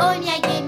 Oynaya gemi